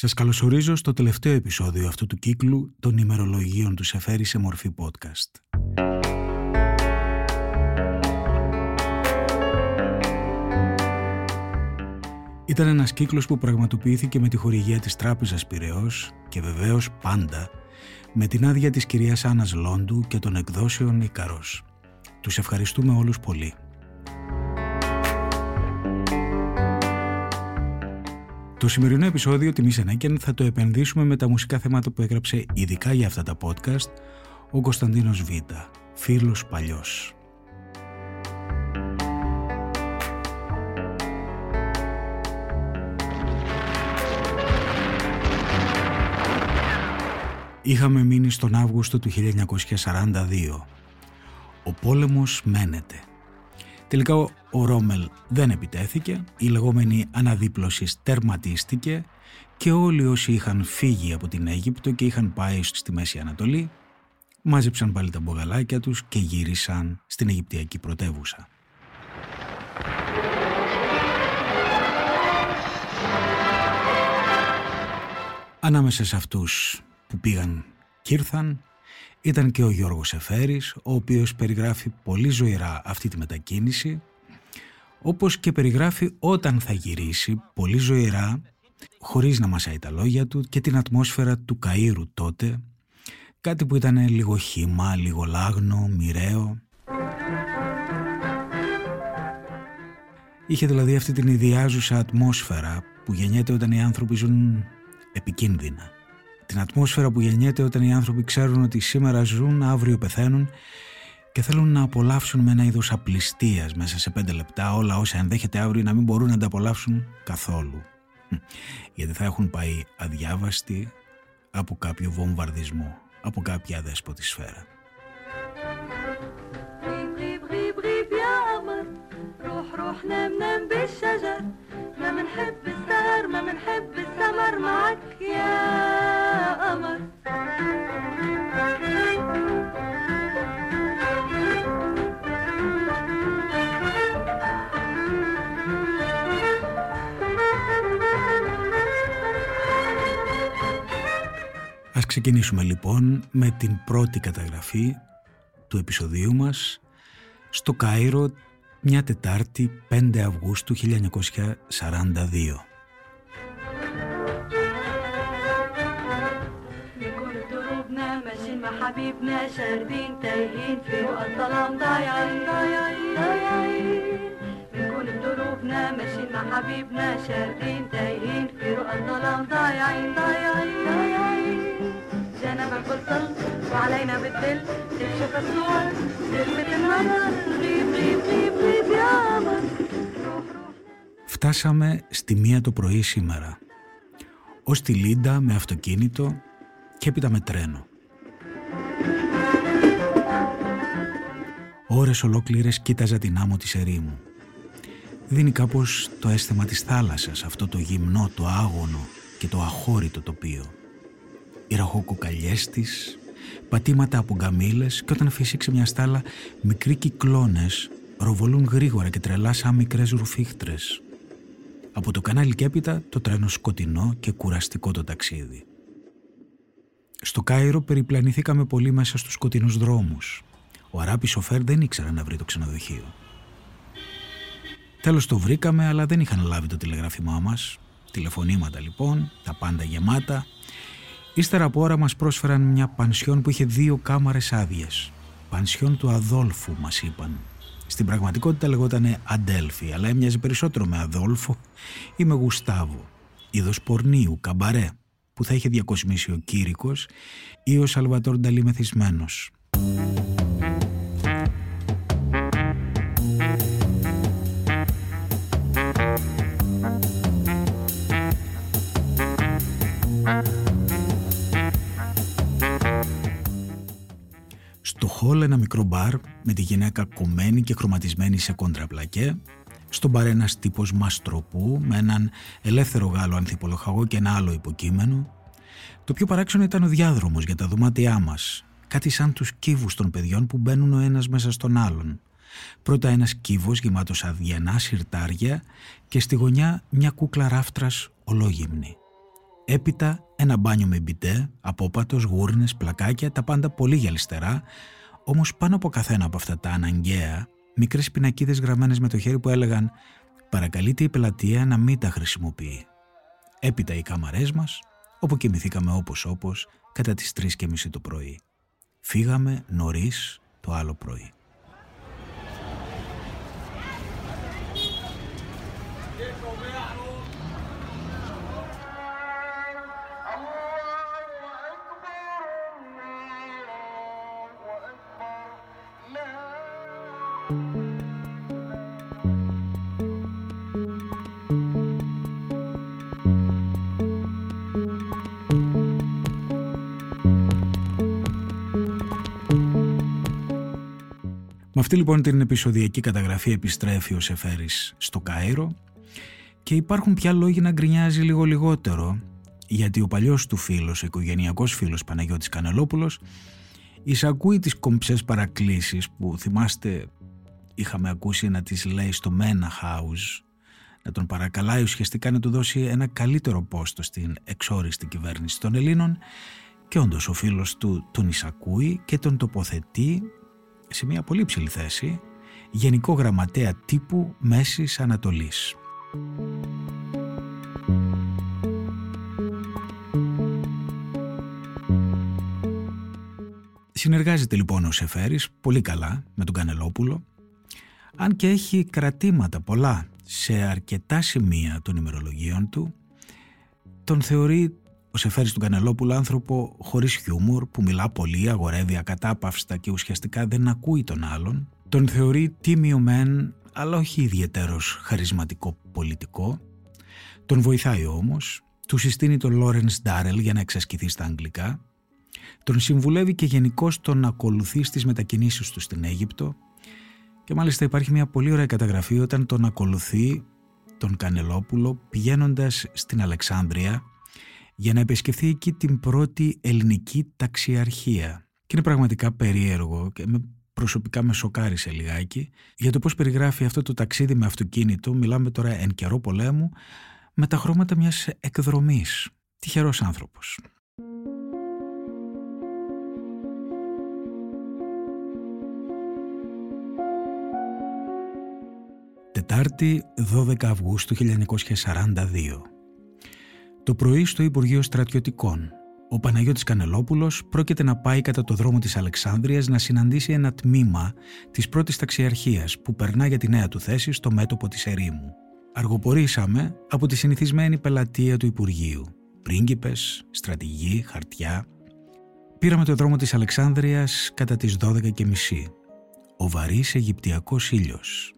Σας καλωσορίζω στο τελευταίο επεισόδιο αυτού του κύκλου των ημερολογίων του Σεφέρη σε μορφή podcast. Ήταν ένας κύκλος που πραγματοποιήθηκε με τη χορηγία της Τράπεζας Πυραιός και βεβαίως πάντα με την άδεια της κυρίας Άννας Λόντου και των εκδόσεων Ικαρός. Τους ευχαριστούμε όλους πολύ. Το σημερινό επεισόδιο τιμή Ενέκεν θα το επενδύσουμε με τα μουσικά θέματα που έγραψε ειδικά για αυτά τα podcast ο Κωνσταντίνος Β, φίλος παλιός. Είχαμε μείνει στον Αύγουστο του 1942. Ο πόλεμος μένεται. Τελικά ο Ρόμελ δεν επιτέθηκε, η λεγόμενη αναδίπλωση τερματίστηκε και όλοι όσοι είχαν φύγει από την Αίγυπτο και είχαν πάει στη Μέση Ανατολή μάζεψαν πάλι τα μπογαλάκια τους και γύρισαν στην Αιγυπτιακή πρωτεύουσα. Ανάμεσα σε αυτούς που πήγαν και ήρθαν ήταν και ο Γιώργος Εφέρης, ο οποίος περιγράφει πολύ ζωηρά αυτή τη μετακίνηση, όπως και περιγράφει όταν θα γυρίσει πολύ ζωηρά, χωρίς να μασάει τα λόγια του και την ατμόσφαιρα του Καΐρου τότε, κάτι που ήταν λίγο χύμα, λίγο λάγνο, μοιραίο. Είχε δηλαδή αυτή την ιδιάζουσα ατμόσφαιρα που γεννιέται όταν οι άνθρωποι ζουν επικίνδυνα την ατμόσφαιρα που γεννιέται όταν οι άνθρωποι ξέρουν ότι σήμερα ζουν, αύριο πεθαίνουν και θέλουν να απολαύσουν με ένα είδος απληστίας μέσα σε πέντε λεπτά όλα όσα ενδέχεται αύριο να μην μπορούν να τα απολαύσουν καθόλου. Γιατί θα έχουν πάει αδιάβαστοι από κάποιο βομβαρδισμό, από κάποια αδέσποτη σφαίρα. ما منحب السهر ما منحب السمر معك يا قمر Ας ξεκινήσουμε λοιπόν με την πρώτη καταγραφή του επεισοδίου μας στο Κάιρο μια Τετάρτη 5 Αυγούστου 1942. حبيبنا شاردين تايهين في وقت الظلام ضايعين ضايعين ضايعين بنكون بدروبنا ماشيين مع حبيبنا شاردين تايهين في وقت الظلام ضايعين ضايعين ضايعين جانا بالبطل وعلينا بالدل تكشف الصور تلفت النظر غيب غيب غيب غيب يا قمر Φτάσαμε στη μία το πρωί σήμερα, ως τη Λίντα με αυτοκίνητο και έπειτα με τρένο. Ώρες ολόκληρες κοίταζα την άμμο της ερήμου. Δίνει κάπως το αίσθημα της θάλασσας, αυτό το γυμνό, το άγωνο και το αχώρητο τοπίο. Οι ραχοκοκαλιές της, πατήματα από γκαμίλες και όταν φύσηξε μια στάλα μικροί κυκλώνες ροβολούν γρήγορα και τρελά σαν μικρές ρουφίχτρες. Από το κανάλι και έπειτα το τρένο σκοτεινό και κουραστικό το ταξίδι. Στο Κάιρο περιπλανηθήκαμε πολύ μέσα στους σκοτεινούς δρόμους. Ο Αράπη σοφέρ δεν ήξερε να βρει το ξενοδοχείο. Τέλος το βρήκαμε, αλλά δεν είχαν λάβει το τηλεγράφημά μας. Τηλεφωνήματα λοιπόν, τα πάντα γεμάτα. Ύστερα από ώρα μας πρόσφεραν μια πανσιόν που είχε δύο κάμαρες άδειες. Πανσιόν του Αδόλφου μας είπαν. Στην πραγματικότητα λεγόταν Αντέλφη, αλλά έμοιαζε περισσότερο με Αδόλφο ή με Γουστάβο. Είδος πορνίου, καμπαρέ, που θα είχε διακοσμήσει ο Κήρυκος ή ο Σαλβατόρ Νταλή μεθυσμένος. Στο χόλ ένα μικρό μπαρ με τη γυναίκα κομμένη και χρωματισμένη σε κοντραπλακέ στο μπαρ ένας τύπος μαστροπού με έναν ελεύθερο Γάλλο ανθιπολοχαγό και ένα άλλο υποκείμενο. Το πιο παράξενο ήταν ο διάδρομος για τα δωμάτια μας. Κάτι σαν τους κύβους των παιδιών που μπαίνουν ο ένας μέσα στον άλλον. Πρώτα ένας κύβος γεμάτος αδιανά συρτάρια και στη γωνιά μια κούκλα ράφτρας ολόγυμνη. Έπειτα ένα μπάνιο με μπιτέ, απόπατος, γούρνες, πλακάκια, τα πάντα πολύ γυαλιστερά, όμως πάνω από καθένα από αυτά τα αναγκαία, μικρές πινακίδες γραμμένες με το χέρι που έλεγαν «Παρακαλείται η πελατεία να μην τα χρησιμοποιεί». Έπειτα οι καμαρές μας, όπου κοιμηθήκαμε όπως όπως, κατά τις τρεις και μισή το πρωί. Φύγαμε νωρίς το άλλο πρωί. Αυτή λοιπόν την επεισοδιακή καταγραφή επιστρέφει ο Σεφέρης στο Κάιρο και υπάρχουν πια λόγοι να γκρινιάζει λίγο λιγότερο γιατί ο παλιός του φίλος, ο οικογενειακός φίλος Παναγιώτης Κανελόπουλος εισακούει τις κομψές παρακλήσεις που θυμάστε είχαμε ακούσει να τις λέει στο Μένα House να τον παρακαλάει ουσιαστικά να του δώσει ένα καλύτερο πόστο στην εξόριστη κυβέρνηση των Ελλήνων και όντως ο φίλος του τον εισακούει και τον τοποθετεί σε μια πολύ ψηλή θέση Γενικό Γραμματέα Τύπου Μέσης Ανατολής. Συνεργάζεται λοιπόν ο Σεφέρης πολύ καλά με τον Κανελόπουλο αν και έχει κρατήματα πολλά σε αρκετά σημεία των ημερολογίων του τον θεωρεί ο Σεφέρης του Κανελόπουλου άνθρωπο χωρίς χιούμορ που μιλά πολύ, αγορεύει ακατάπαυστα και ουσιαστικά δεν ακούει τον άλλον. Τον θεωρεί τίμιο μεν, αλλά όχι ιδιαίτερος χαρισματικό πολιτικό. Τον βοηθάει όμως, του συστήνει τον Λόρενς Ντάρελ για να εξασκηθεί στα αγγλικά. Τον συμβουλεύει και γενικώ τον ακολουθεί στις μετακινήσεις του στην Αίγυπτο και μάλιστα υπάρχει μια πολύ ωραία καταγραφή όταν τον ακολουθεί τον Κανελόπουλο πηγαίνοντας στην Αλεξάνδρεια για να επισκεφθεί εκεί την πρώτη ελληνική ταξιαρχία. Και είναι πραγματικά περίεργο και με προσωπικά με σοκάρισε λιγάκι για το πώς περιγράφει αυτό το ταξίδι με αυτοκίνητο, μιλάμε τώρα εν καιρό πολέμου, με τα χρώματα μιας εκδρομής. Τυχερός άνθρωπος. Τετάρτη 12 Αυγούστου 1942 το πρωί στο Υπουργείο Στρατιωτικών, ο Παναγιώτης Κανελόπουλος πρόκειται να πάει κατά το δρόμο της Αλεξάνδρειας να συναντήσει ένα τμήμα της πρώτης ταξιαρχίας που περνά για τη νέα του θέση στο μέτωπο της ερήμου. Αργοπορήσαμε από τη συνηθισμένη πελατεία του Υπουργείου. Πρίγκιπες, στρατηγοί, χαρτιά. Πήραμε το δρόμο της Αλεξάνδρειας κατά τις 12 και μισή. Ο βαρύς Αιγυπτιακός ήλιος.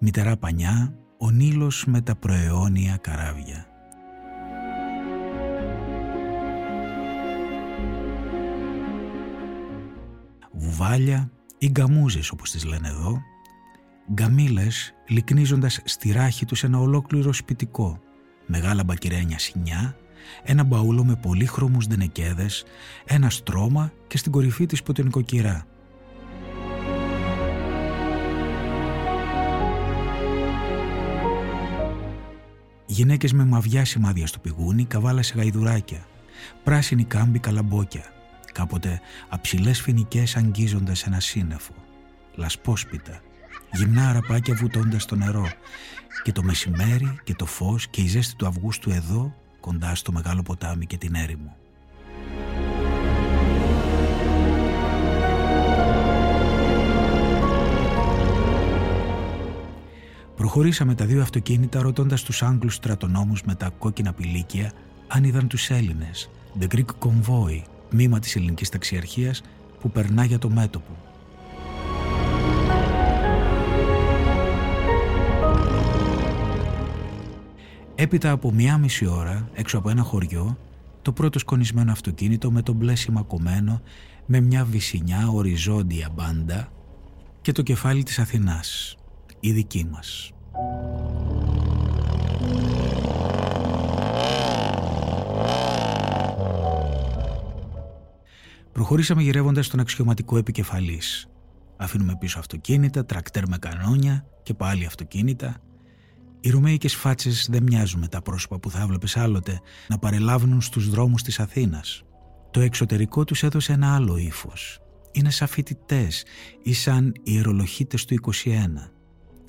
Μητερά πανιά, ο Νείλος με τα προαιώνια καράβια. Βουβάλια ή γκαμούζες όπως τις λένε εδώ, γκαμίλες λυκνίζοντας στη ράχη τους ένα ολόκληρο σπιτικό, μεγάλα μπακυρένια σινιά, ένα μπαούλο με πολύχρωμους δενεκέδες, ένα στρώμα και στην κορυφή της ποτενικοκυρά. Γυναίκες με μαβιά σημάδια στο πηγούνι, καβάλα σε γαϊδουράκια, πράσινη κάμπη καλαμπόκια, κάποτε αψηλές φοινικές αγγίζοντας ένα σύννεφο, λασπόσπιτα, γυμνά αραπάκια βουτώντας το νερό. Και το μεσημέρι και το φως και η ζέστη του Αυγούστου εδώ κοντά στο μεγάλο ποτάμι και την έρημο. Προχωρήσαμε τα δύο αυτοκίνητα ρωτώντας τους Άγγλους στρατονόμους με τα κόκκινα πηλίκια αν είδαν τους Έλληνες, The Greek Convoy, τμήμα της ελληνικής ταξιαρχίας που περνά για το μέτωπο. Έπειτα από μία μισή ώρα, έξω από ένα χωριό, το πρώτο σκονισμένο αυτοκίνητο με το μπλε σημακωμένο, με μια βυσινιά οριζόντια μπάντα και το κεφάλι της Αθηνάς, η δική μας. Προχωρήσαμε γυρεύοντας τον αξιωματικό επικεφαλής. Αφήνουμε πίσω αυτοκίνητα, τρακτέρ με κανόνια και πάλι αυτοκίνητα Οι ρωμαϊκές φάτσες δεν μοιάζουν με τα πρόσωπα που θα έβλεπες άλλοτε να παρελάβουν στους δρόμους της Αθήνας. Το εξωτερικό τους έδωσε ένα άλλο ύφος. Είναι σαν φοιτητές ή σαν ιερολοχίτες του 21.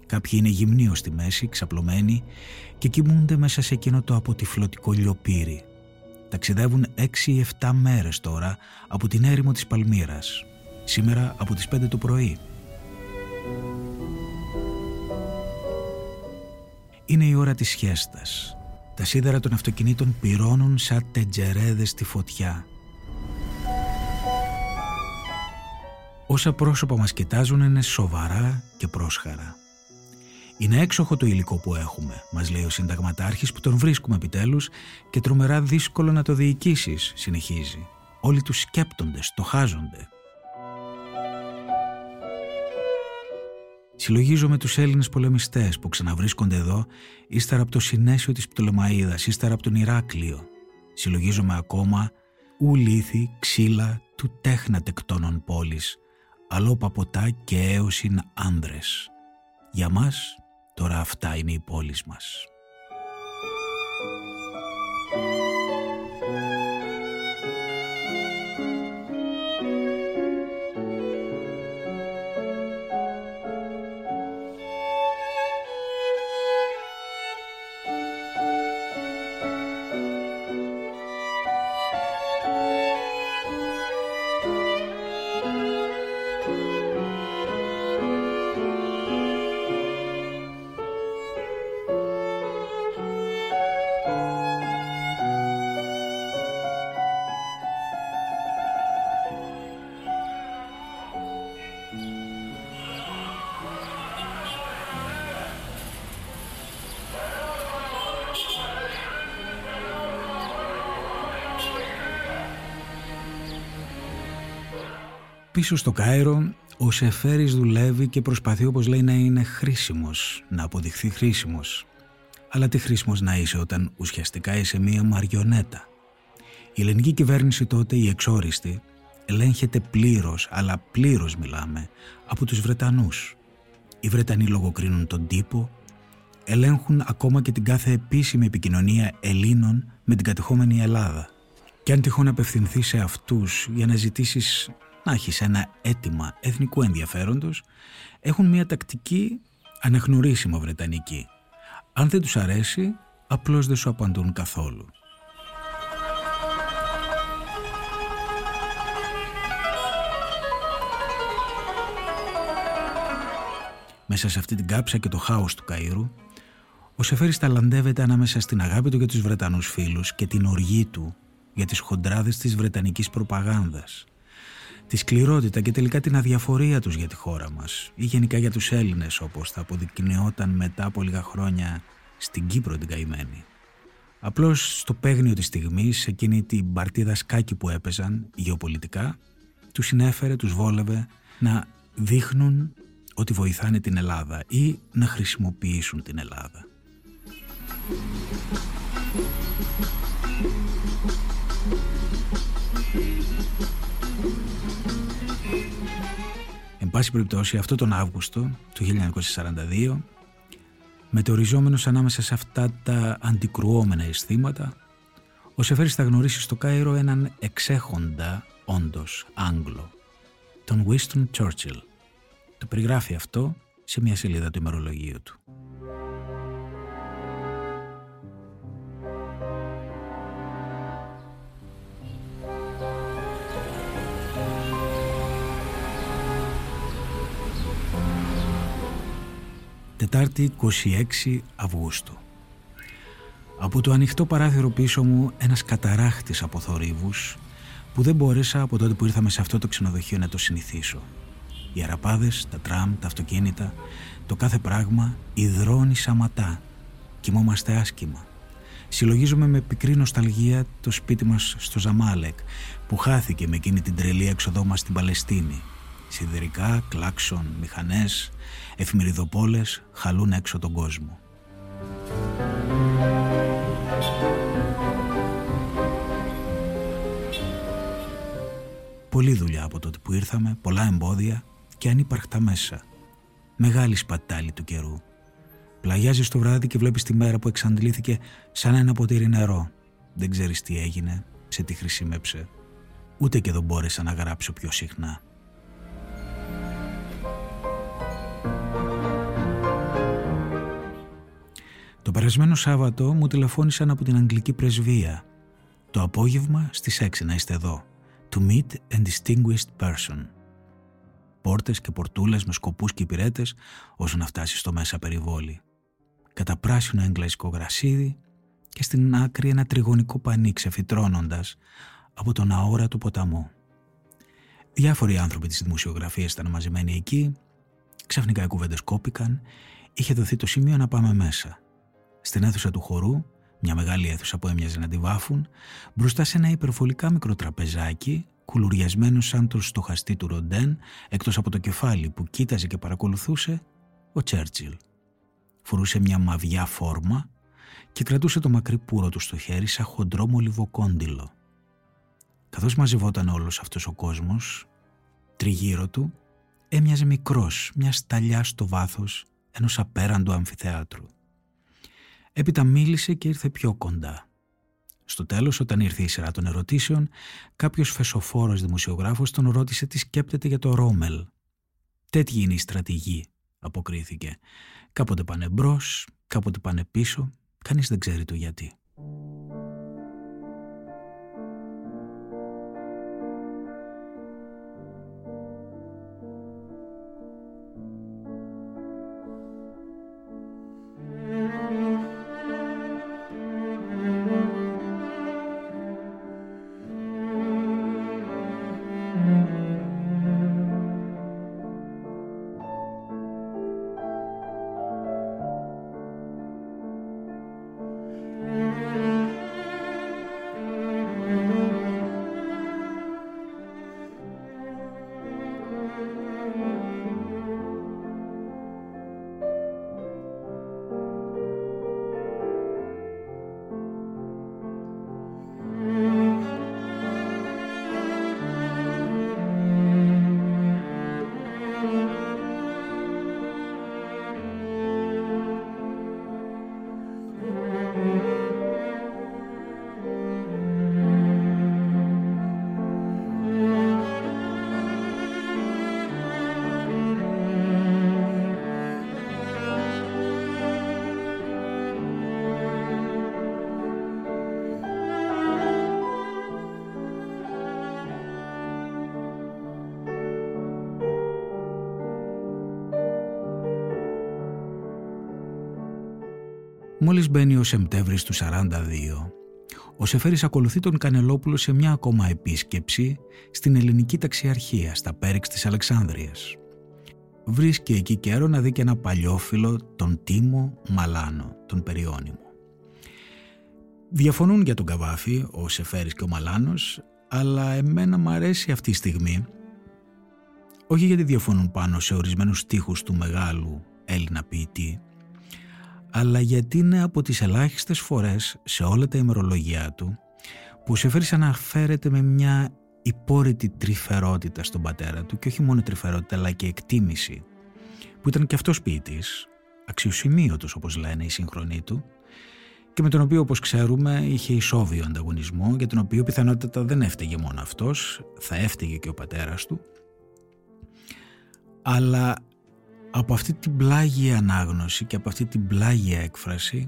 Κάποιοι είναι γυμνοί στη μέση, ξαπλωμένοι και κοιμούνται μέσα σε εκείνο το αποτυφλωτικό λιοπύρι. Ταξιδεύουν 6 ή 7 μέρες τώρα από την έρημο της Παλμύρας. Σήμερα από τις 5 το πρωί. Είναι η ώρα της χέστας. Τα σίδερα των αυτοκινήτων πυρώνουν σαν τεντζερέδες στη φωτιά. Όσα πρόσωπα μας κοιτάζουν είναι σοβαρά και πρόσχαρα. Είναι έξοχο το υλικό που έχουμε, μας λέει ο συνταγματάρχης που τον βρίσκουμε επιτέλους και τρομερά δύσκολο να το διοικήσεις, συνεχίζει. Όλοι τους σκέπτονται, στοχάζονται. Συλλογίζομαι τους Έλληνες πολεμιστές που ξαναβρίσκονται εδώ ύστερα από το συνέσιο της Πτολεμαΐδας, ύστερα από τον Ηράκλειο. Συλλογίζομαι ακόμα ουλήθη, ξύλα του τέχνα τεκτώνων πόλης, αλόπαποτά και έωσιν άνδρες. Για μας τώρα αυτά είναι οι πόλεις μας. Πίσω στο Κάιρο, ο Σεφέρης δουλεύει και προσπαθεί όπως λέει να είναι χρήσιμος, να αποδειχθεί χρήσιμος. Αλλά τι χρήσιμος να είσαι όταν ουσιαστικά είσαι μία μαριονέτα. Η ελληνική κυβέρνηση τότε, η εξόριστη, ελέγχεται πλήρως, αλλά πλήρως μιλάμε, από τους Βρετανούς. Οι Βρετανοί λογοκρίνουν τον τύπο, ελέγχουν ακόμα και την κάθε επίσημη επικοινωνία Ελλήνων με την κατεχόμενη Ελλάδα. Και αν τυχόν απευθυνθείς σε αυτούς για να ζητήσεις να έχει ένα αίτημα εθνικού ενδιαφέροντος, έχουν μια τακτική αναγνωρίσιμο βρετανική. Αν δεν τους αρέσει, απλώς δεν σου απαντούν καθόλου. Μέσα σε αυτή την κάψα και το χάος του Καΐρου, ο Σεφέρης ταλαντεύεται ανάμεσα στην αγάπη του για τους Βρετανούς φίλους και την οργή του για τις χοντράδες της Βρετανικής προπαγάνδας τη σκληρότητα και τελικά την αδιαφορία τους για τη χώρα μας ή γενικά για τους Έλληνες όπως θα αποδεικνυόταν μετά από λίγα χρόνια στην Κύπρο την καημένη. Απλώς στο παίγνιο της στιγμής, εκείνη την παρτίδα σκάκι που έπαιζαν γεωπολιτικά, τους συνέφερε, τους βόλευε να δείχνουν ότι βοηθάνε την Ελλάδα ή να χρησιμοποιήσουν την Ελλάδα. Εν πάση περιπτώσει, αυτό τον Αύγουστο του 1942, μετεωριζόμενος ανάμεσα σε αυτά τα αντικρουόμενα αισθήματα, ο Σεφέρης θα γνωρίσει στο Κάιρο έναν εξέχοντα, όντως, Άγγλο, τον Winston Churchill. Το περιγράφει αυτό σε μια σελίδα του ημερολογίου του. Τετάρτη 26 Αυγούστου. Από το ανοιχτό παράθυρο πίσω μου ένας καταράχτης από θορύβους που δεν μπόρεσα από τότε που ήρθαμε σε αυτό το ξενοδοχείο να το συνηθίσω. Οι αραπάδες, τα τραμ, τα αυτοκίνητα, το κάθε πράγμα υδρώνει σαματά. Κοιμόμαστε άσχημα. Συλλογίζομαι με πικρή νοσταλγία το σπίτι μας στο Ζαμάλεκ που χάθηκε με εκείνη την τρελή έξοδό μας στην Παλαιστίνη Σιδερικά, κλάξον, μηχανές, εφημεριδοπόλες χαλούν έξω τον κόσμο. Πολλή δουλειά από τότε που ήρθαμε, πολλά εμπόδια και ανύπαρκτα μέσα. Μεγάλη σπατάλη του καιρού. Πλαγιάζεις το βράδυ και βλέπεις τη μέρα που εξαντλήθηκε σαν ένα ποτήρι νερό. Δεν ξέρεις τι έγινε, σε τι χρησιμεύσε. Ούτε και δεν μπόρεσα να γράψω πιο συχνά. Το περασμένο Σάββατο μου τηλεφώνησαν από την Αγγλική Πρεσβεία. Το απόγευμα στις 6 να είστε εδώ. To meet a distinguished person. Πόρτες και πορτούλες με σκοπούς και υπηρέτες όσο να φτάσει στο μέσα περιβόλι. Κατά πράσινο εγγλαϊσκό γρασίδι και στην άκρη ένα τριγωνικό πανί ξεφυτρώνοντας από τον αόρατο ποταμό. Διάφοροι άνθρωποι της δημοσιογραφίας ήταν μαζεμένοι εκεί, ξαφνικά οι κουβέντες κόπηκαν, είχε δοθεί το σημείο να πάμε μέσα. Στην αίθουσα του χορού, μια μεγάλη αίθουσα που έμοιαζε να τη βάφουν, μπροστά σε ένα υπερβολικά μικρό τραπεζάκι, κουλουριασμένο σαν το στοχαστή του Ροντέν, εκτός από το κεφάλι που κοίταζε και παρακολουθούσε, ο Τσέρτσιλ. Φορούσε μια μαβιά φόρμα και κρατούσε το μακρύ πουρο του στο χέρι σαν χοντρό μολυβοκόντιλο. Καθώς μαζευόταν όλος αυτός ο κόσμος, τριγύρω του έμοιαζε μικρός, μια σταλιά στο βάθος ενός απέραντου αμφιθέατρου. Έπειτα μίλησε και ήρθε πιο κοντά. Στο τέλος, όταν ήρθε η σειρά των ερωτήσεων, κάποιος φεσοφόρος δημοσιογράφος τον ρώτησε τι σκέπτεται για το Ρόμελ. «Τέτοιοι είναι οι στρατηγοί», αποκρίθηκε. «Κάποτε πάνε μπρος, κάποτε πάνε πίσω, κανείς δεν ξέρει το γιατί». Μόλις μπαίνει ο Σεπτέμβρης του 42, ο Σεφέρης ακολουθεί τον Κανελόπουλο σε μια ακόμα επίσκεψη στην ελληνική ταξιαρχία στα Πέριξ της Αλεξάνδρειας. Βρίσκει εκεί καιρό να δει και ένα παλιόφιλο, τον Τίμο Μαλάνο, τον Περιόνιμο. Διαφωνούν για τον Καβάφη, ο Σεφέρης και ο Μαλάνος, αλλά εμένα μου αρέσει αυτή η στιγμή, όχι γιατί διαφωνούν πάνω σε ορισμένους στίχους του μεγάλου Έλληνα ποιητή, αλλά γιατί είναι από τις ελάχιστες φορές σε όλα τα ημερολογιά του που σε φέρει αναφέρεται με μια υπόρρητη τρυφερότητα στον πατέρα του και όχι μόνο τρυφερότητα αλλά και εκτίμηση που ήταν και αυτός ποιητής, αξιοσημείωτος όπως λένε οι σύγχρονοί του και με τον οποίο όπως ξέρουμε είχε ισόβιο ανταγωνισμό για τον οποίο πιθανότητα δεν έφταιγε μόνο αυτός, θα έφταιγε και ο πατέρας του. Αλλά από αυτή την πλάγια ανάγνωση και από αυτή την πλάγια έκφραση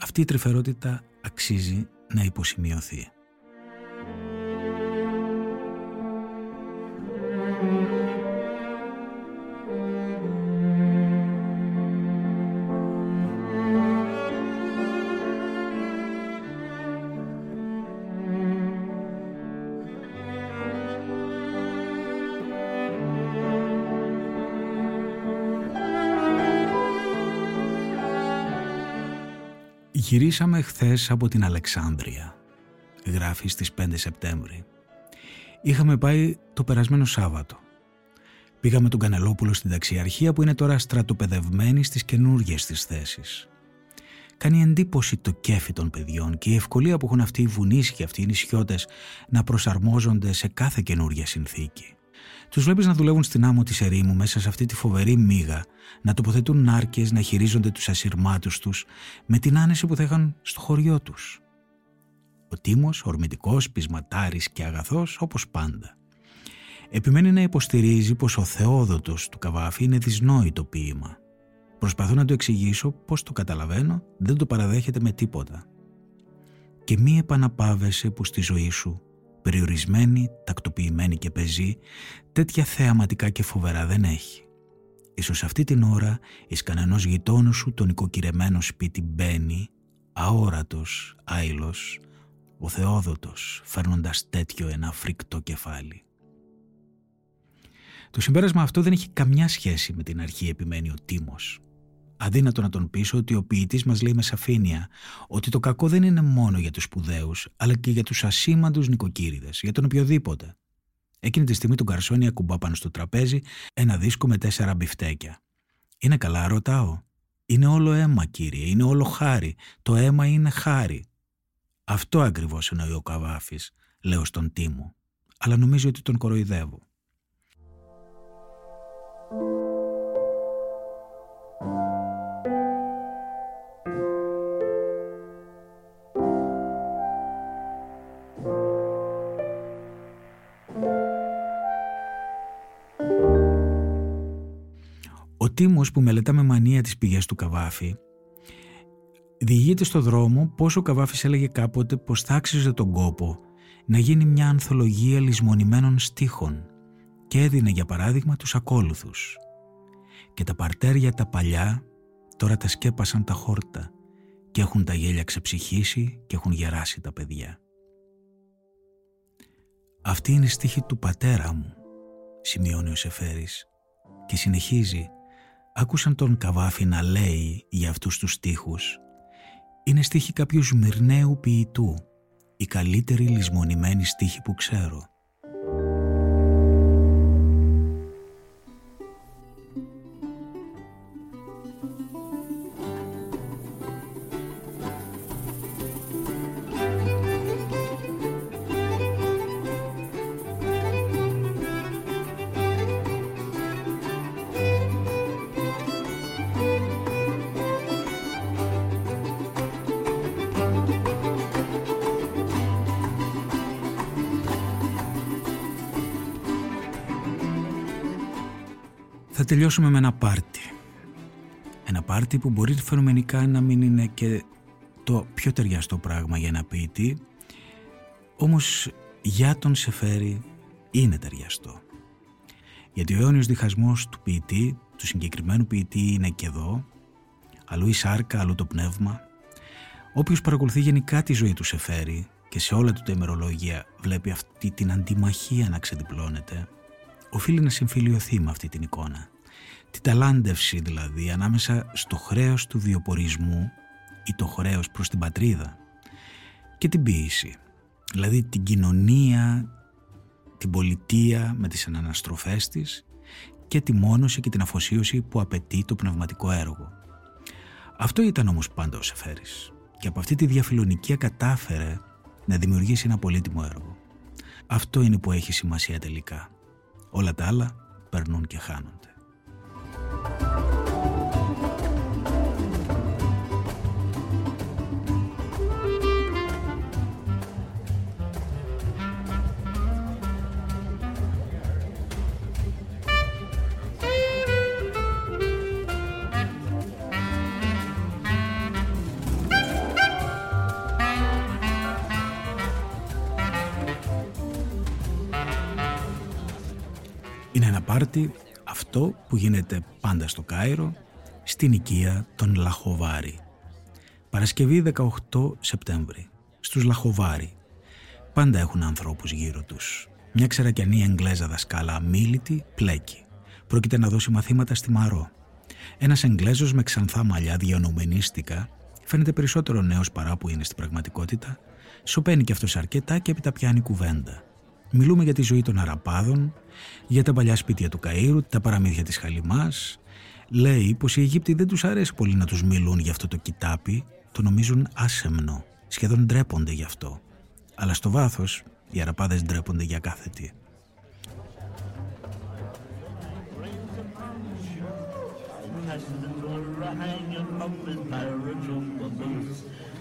αυτή η τρυφερότητα αξίζει να υποσημειωθεί. Γυρίσαμε χθες από την Αλεξάνδρεια, γράφει στις 5 Σεπτέμβρη. Είχαμε πάει το περασμένο Σάββατο. Πήγαμε τον Κανελόπουλο στην ταξιαρχία που είναι τώρα στρατοπεδευμένη στις καινούργιες της θέσεις. Κάνει εντύπωση το κέφι των παιδιών και η ευκολία που έχουν αυτοί οι βουνίσοι και αυτοί οι νησιώτες να προσαρμόζονται σε κάθε καινούργια συνθήκη. Τους βλέπεις να δουλεύουν στην άμμο της ερήμου μέσα σε αυτή τη φοβερή μίγα, να τοποθετούν νάρκες, να χειρίζονται τους ασυρμάτους τους με την άνεση που θα είχαν στο χωριό τους. Ο Τίμος, ορμητικός, πεισματάρης και αγαθός όπως πάντα. Επιμένει να υποστηρίζει πως ο Θεόδοτος του Καβάφη είναι δυσνόητο ποίημα. Προσπαθώ να το εξηγήσω πώ το καταλαβαίνω, δεν το παραδέχεται με τίποτα. Και μη επαναπάβεσαι που στη ζωή σου περιορισμένη, τακτοποιημένη και πεζή, τέτοια θεαματικά και φοβερά δεν έχει. Ίσως αυτή την ώρα εις κανενός γειτόνου σου το νοικοκυρεμένο σπίτι μπαίνει, αόρατος, άειλος, ο Θεόδοτος, φέρνοντας τέτοιο ένα φρικτό κεφάλι. Το συμπέρασμα αυτό δεν έχει καμιά σχέση με την αρχή επιμένει ο Τίμος. Αδύνατο να τον πείσω ότι ο ποιητής μας λέει με σαφήνεια ότι το κακό δεν είναι μόνο για τους σπουδαίους, αλλά και για τους ασήμαντους νοικοκύριδες, για τον οποιοδήποτε. Εκείνη τη στιγμή τον Καρσόνι ακουμπά πάνω στο τραπέζι ένα δίσκο με τέσσερα μπιφτέκια. Είναι καλά, ρωτάω. Είναι όλο αίμα, κύριε, είναι όλο χάρη. Το αίμα είναι χάρη. Αυτό ακριβώς εννοεί ο Καβάφης, λέω στον Τίμο. Αλλά νομίζω ότι τον κοροϊδεύω. Τίμος που μελετά με μανία τις πηγές του Καβάφη διηγείται στο δρόμο πως ο Καβάφης έλεγε κάποτε πως θα άξιζε τον κόπο να γίνει μια ανθολογία λησμονημένων στίχων και έδινε για παράδειγμα τους ακόλουθους. Και τα παρτέρια τα παλιά τώρα τα σκέπασαν τα χόρτα και έχουν τα γέλια ξεψυχήσει και έχουν γεράσει τα παιδιά. Αυτή είναι η στίχη του πατέρα μου, σημειώνει ο Σεφέρης και συνεχίζει άκουσαν τον Καβάφη να λέει για αυτούς τους στίχους «Είναι στίχοι κάποιου Σμυρναίου ποιητού, η καλύτερη λησμονημένη στίχη που ξέρω». Τελειώσουμε με ένα πάρτι. Ένα πάρτι που μπορεί φαινομενικά να μην είναι και το πιο ταιριαστό πράγμα για ένα ποιητή, όμως για τον Σεφέρη είναι ταιριαστό. Γιατί ο αιώνιος διχασμός του ποιητή, του συγκεκριμένου ποιητή είναι και εδώ, αλλού η σάρκα, αλλού το πνεύμα. Όποιος παρακολουθεί γενικά τη ζωή του Σεφέρη και σε όλα του τα ημερολόγια βλέπει αυτή την αντιμαχία να ξεδιπλώνεται, οφείλει να συμφιλειωθεί με αυτή την εικόνα. Την ταλάντευση δηλαδή ανάμεσα στο χρέος του βιοπορισμού ή το χρέος προς την πατρίδα και την ποίηση. Δηλαδή την κοινωνία, την πολιτεία με τις αναστροφές της και τη μόνωση και την αφοσίωση που απαιτεί το πνευματικό έργο. Αυτό ήταν όμως πάντα ο Σεφέρης και από αυτή τη διαφιλονικία κατάφερε να δημιουργήσει ένα πολύτιμο έργο. Αυτό είναι που έχει σημασία τελικά. Όλα τα άλλα περνούν και χάνονται. Είναι ένα πάρτι αυτό που γίνεται πάντα στο Κάιρο στην οικία των Λαχοβάρη. Παρασκευή 18 Σεπτέμβρη. Στους Λαχοβάρη. Πάντα έχουν ανθρώπους γύρω τους. Μια ξερακιανή Εγγλέζα δασκάλα αμήλυτη πλέκει. Πρόκειται να δώσει μαθήματα στη Μαρό. Ένας Εγγλέζος με ξανθά μαλλιά διανοουμενίστικα φαίνεται περισσότερο νέος παρά που είναι στην πραγματικότητα. Σωπαίνει και αυτός αρκετά και έπειτα πιάνει κουβέντα. Μιλούμε για τη ζωή των Αραπάδων, για τα παλιά σπίτια του Καΐρου, τα παραμύθια της Χαλιμάς. Λέει πως οι Αιγύπτιοι δεν τους αρέσει πολύ να τους μιλούν για αυτό το κοιτάπι, το νομίζουν άσεμνο, σχεδόν ντρέπονται γι' αυτό. Αλλά στο βάθος οι Αραπάδες ντρέπονται για κάθε τι.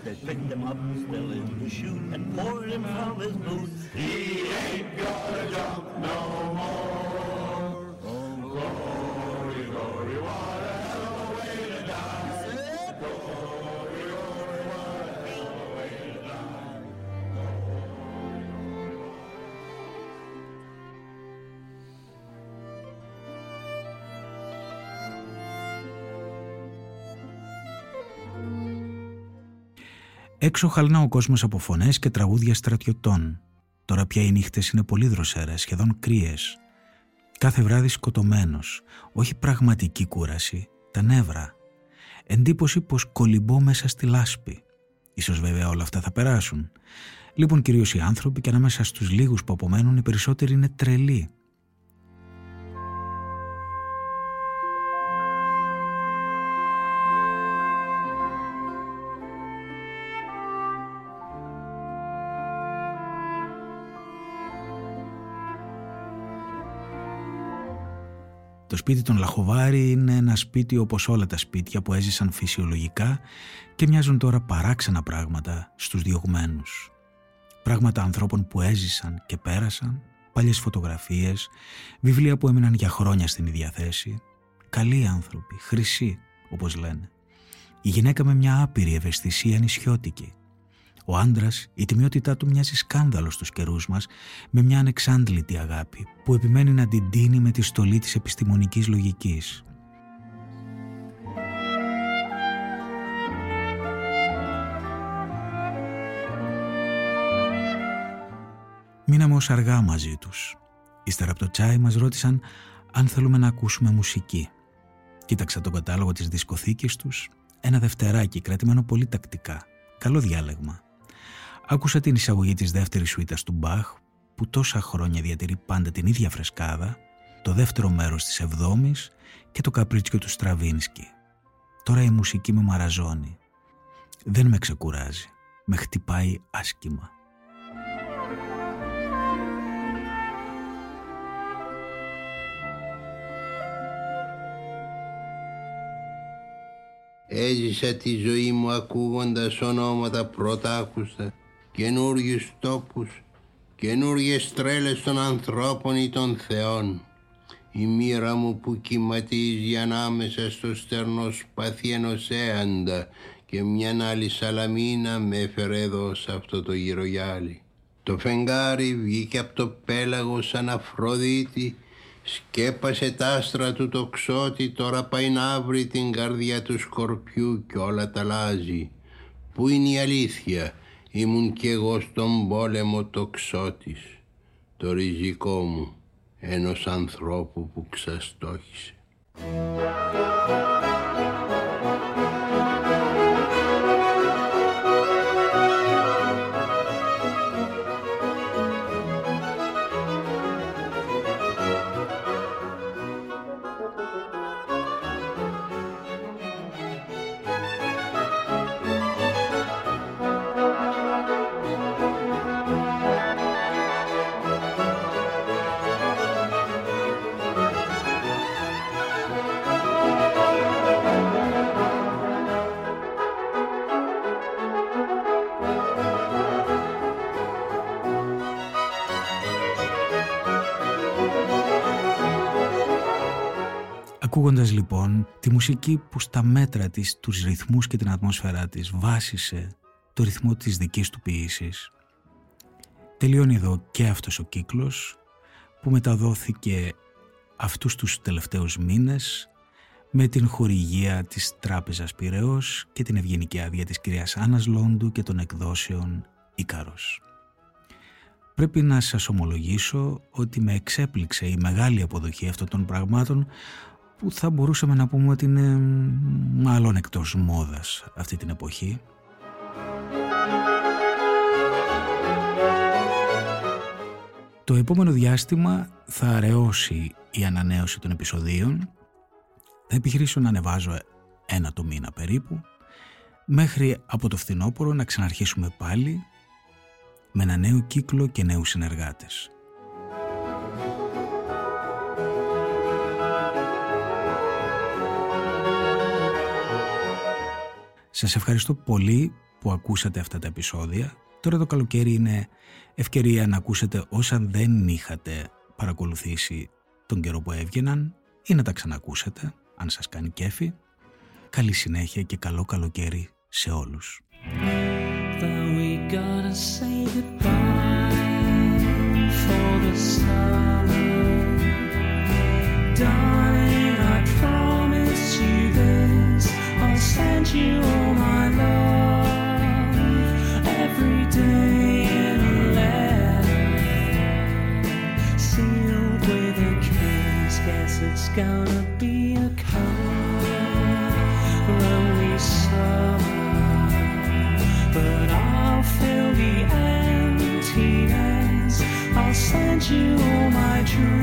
They picked him up, still in the chute, and poured him from his boots. He ain't gonna jump no Έξω χαλνά ο κόσμος από φωνές και τραγούδια στρατιωτών. Τώρα πια οι νύχτες είναι πολύ δροσέρες, σχεδόν κρύες. Κάθε βράδυ σκοτωμένος, όχι πραγματική κούραση, τα νεύρα. Εντύπωση πως κολυμπώ μέσα στη λάσπη. Ίσως βέβαια όλα αυτά θα περάσουν. Λοιπόν κυρίως οι άνθρωποι και ανάμεσα στους λίγους που απομένουν οι περισσότεροι είναι τρελοί. Το σπίτι των Λαχοβάρη είναι ένα σπίτι όπως όλα τα σπίτια που έζησαν φυσιολογικά και μοιάζουν τώρα παράξενα πράγματα στους διωγμένους. Πράγματα ανθρώπων που έζησαν και πέρασαν, παλιές φωτογραφίες, βιβλία που έμειναν για χρόνια στην ίδια θέση. Καλοί άνθρωποι, χρυσοί όπως λένε. Η γυναίκα με μια άπειρη ευαισθησία νησιώτικη. Ο άντρας, η τιμιότητά του μοιάζει σκάνδαλο στους καιρούς μας με μια ανεξάντλητη αγάπη που επιμένει να την τίνει με τη στολή της επιστημονικής λογικής. Μείναμε ως αργά μαζί τους. Ύστερα από το τσάι μας ρώτησαν αν θέλουμε να ακούσουμε μουσική. Κοίταξα τον κατάλογο της δισκοθήκης τους, ένα δευτεράκι κρατημένο πολύ τακτικά. Καλό διάλεγμα. Άκουσα την εισαγωγή της δεύτερης σουίτας του Μπαχ που τόσα χρόνια διατηρεί πάντα την ίδια φρεσκάδα, το δεύτερο μέρος της εβδόμης και το καπρίτσιο του Στραβίνσκι. Τώρα η μουσική με μαραζώνει. Δεν με ξεκουράζει. Με χτυπάει άσκημα. Έζησα τη ζωή μου ακούγοντας ονόματα πρωτάκουστα, καινούριους τόπους, καινούριες τρέλες των ανθρώπων ή των θεών. Η μοίρα μου που κυματίζει ανάμεσα στο στερνό σπαθί ενός έαντα και μια άλλη σαλαμίνα με έφερε εδώ σε αυτό το γυρογιάλι. Το φεγγάρι βγήκε από το πέλαγο σαν Αφροδίτη Σκέπασε τα άστρα του το ξώτη, τώρα πάει να βρει την καρδιά του σκορπιού και όλα τα αλλάζει. Πού είναι η αλήθεια, ήμουν κι εγώ στον πόλεμο το ξώτης, το ριζικό μου, ενός ανθρώπου που ξαστόχησε. Ακούγοντας λοιπόν τη μουσική που στα μέτρα της, τους ρυθμούς και την ατμόσφαιρά της βάσισε το ρυθμό της δικής του ποιήσης. Τελειώνει εδώ και αυτός ο κύκλος που μεταδόθηκε αυτούς τους τελευταίους μήνες με την χορηγία της Τράπεζας Πυραιός και την ευγενική άδεια της κυρίας Άννας Λόντου και των εκδόσεων Ίκαρος. Πρέπει να σας ομολογήσω ότι με εξέπληξε η μεγάλη αποδοχή αυτών των πραγμάτων που θα μπορούσαμε να πούμε ότι είναι μάλλον εκτός μόδας αυτή την εποχή. Το επόμενο διάστημα θα αραιώσει η ανανέωση των επεισοδίων. Θα επιχειρήσω να ανεβάζω ένα το μήνα περίπου μέχρι από το φθινόπωρο να ξαναρχίσουμε πάλι με ένα νέο κύκλο και νέους συνεργάτες. Σας ευχαριστώ πολύ που ακούσατε αυτά τα επεισόδια. Τώρα το καλοκαίρι είναι ευκαιρία να ακούσετε όσα δεν είχατε παρακολουθήσει τον καιρό που έβγαιναν ή να τα ξανακούσετε αν σας κάνει κέφι. Καλή συνέχεια και καλό καλοκαίρι σε όλους. send you all my love every day in a letter sealed with a kiss. Guess it's gonna be a cold, lonely summer, but I'll fill the emptiness. I'll send you all my dreams.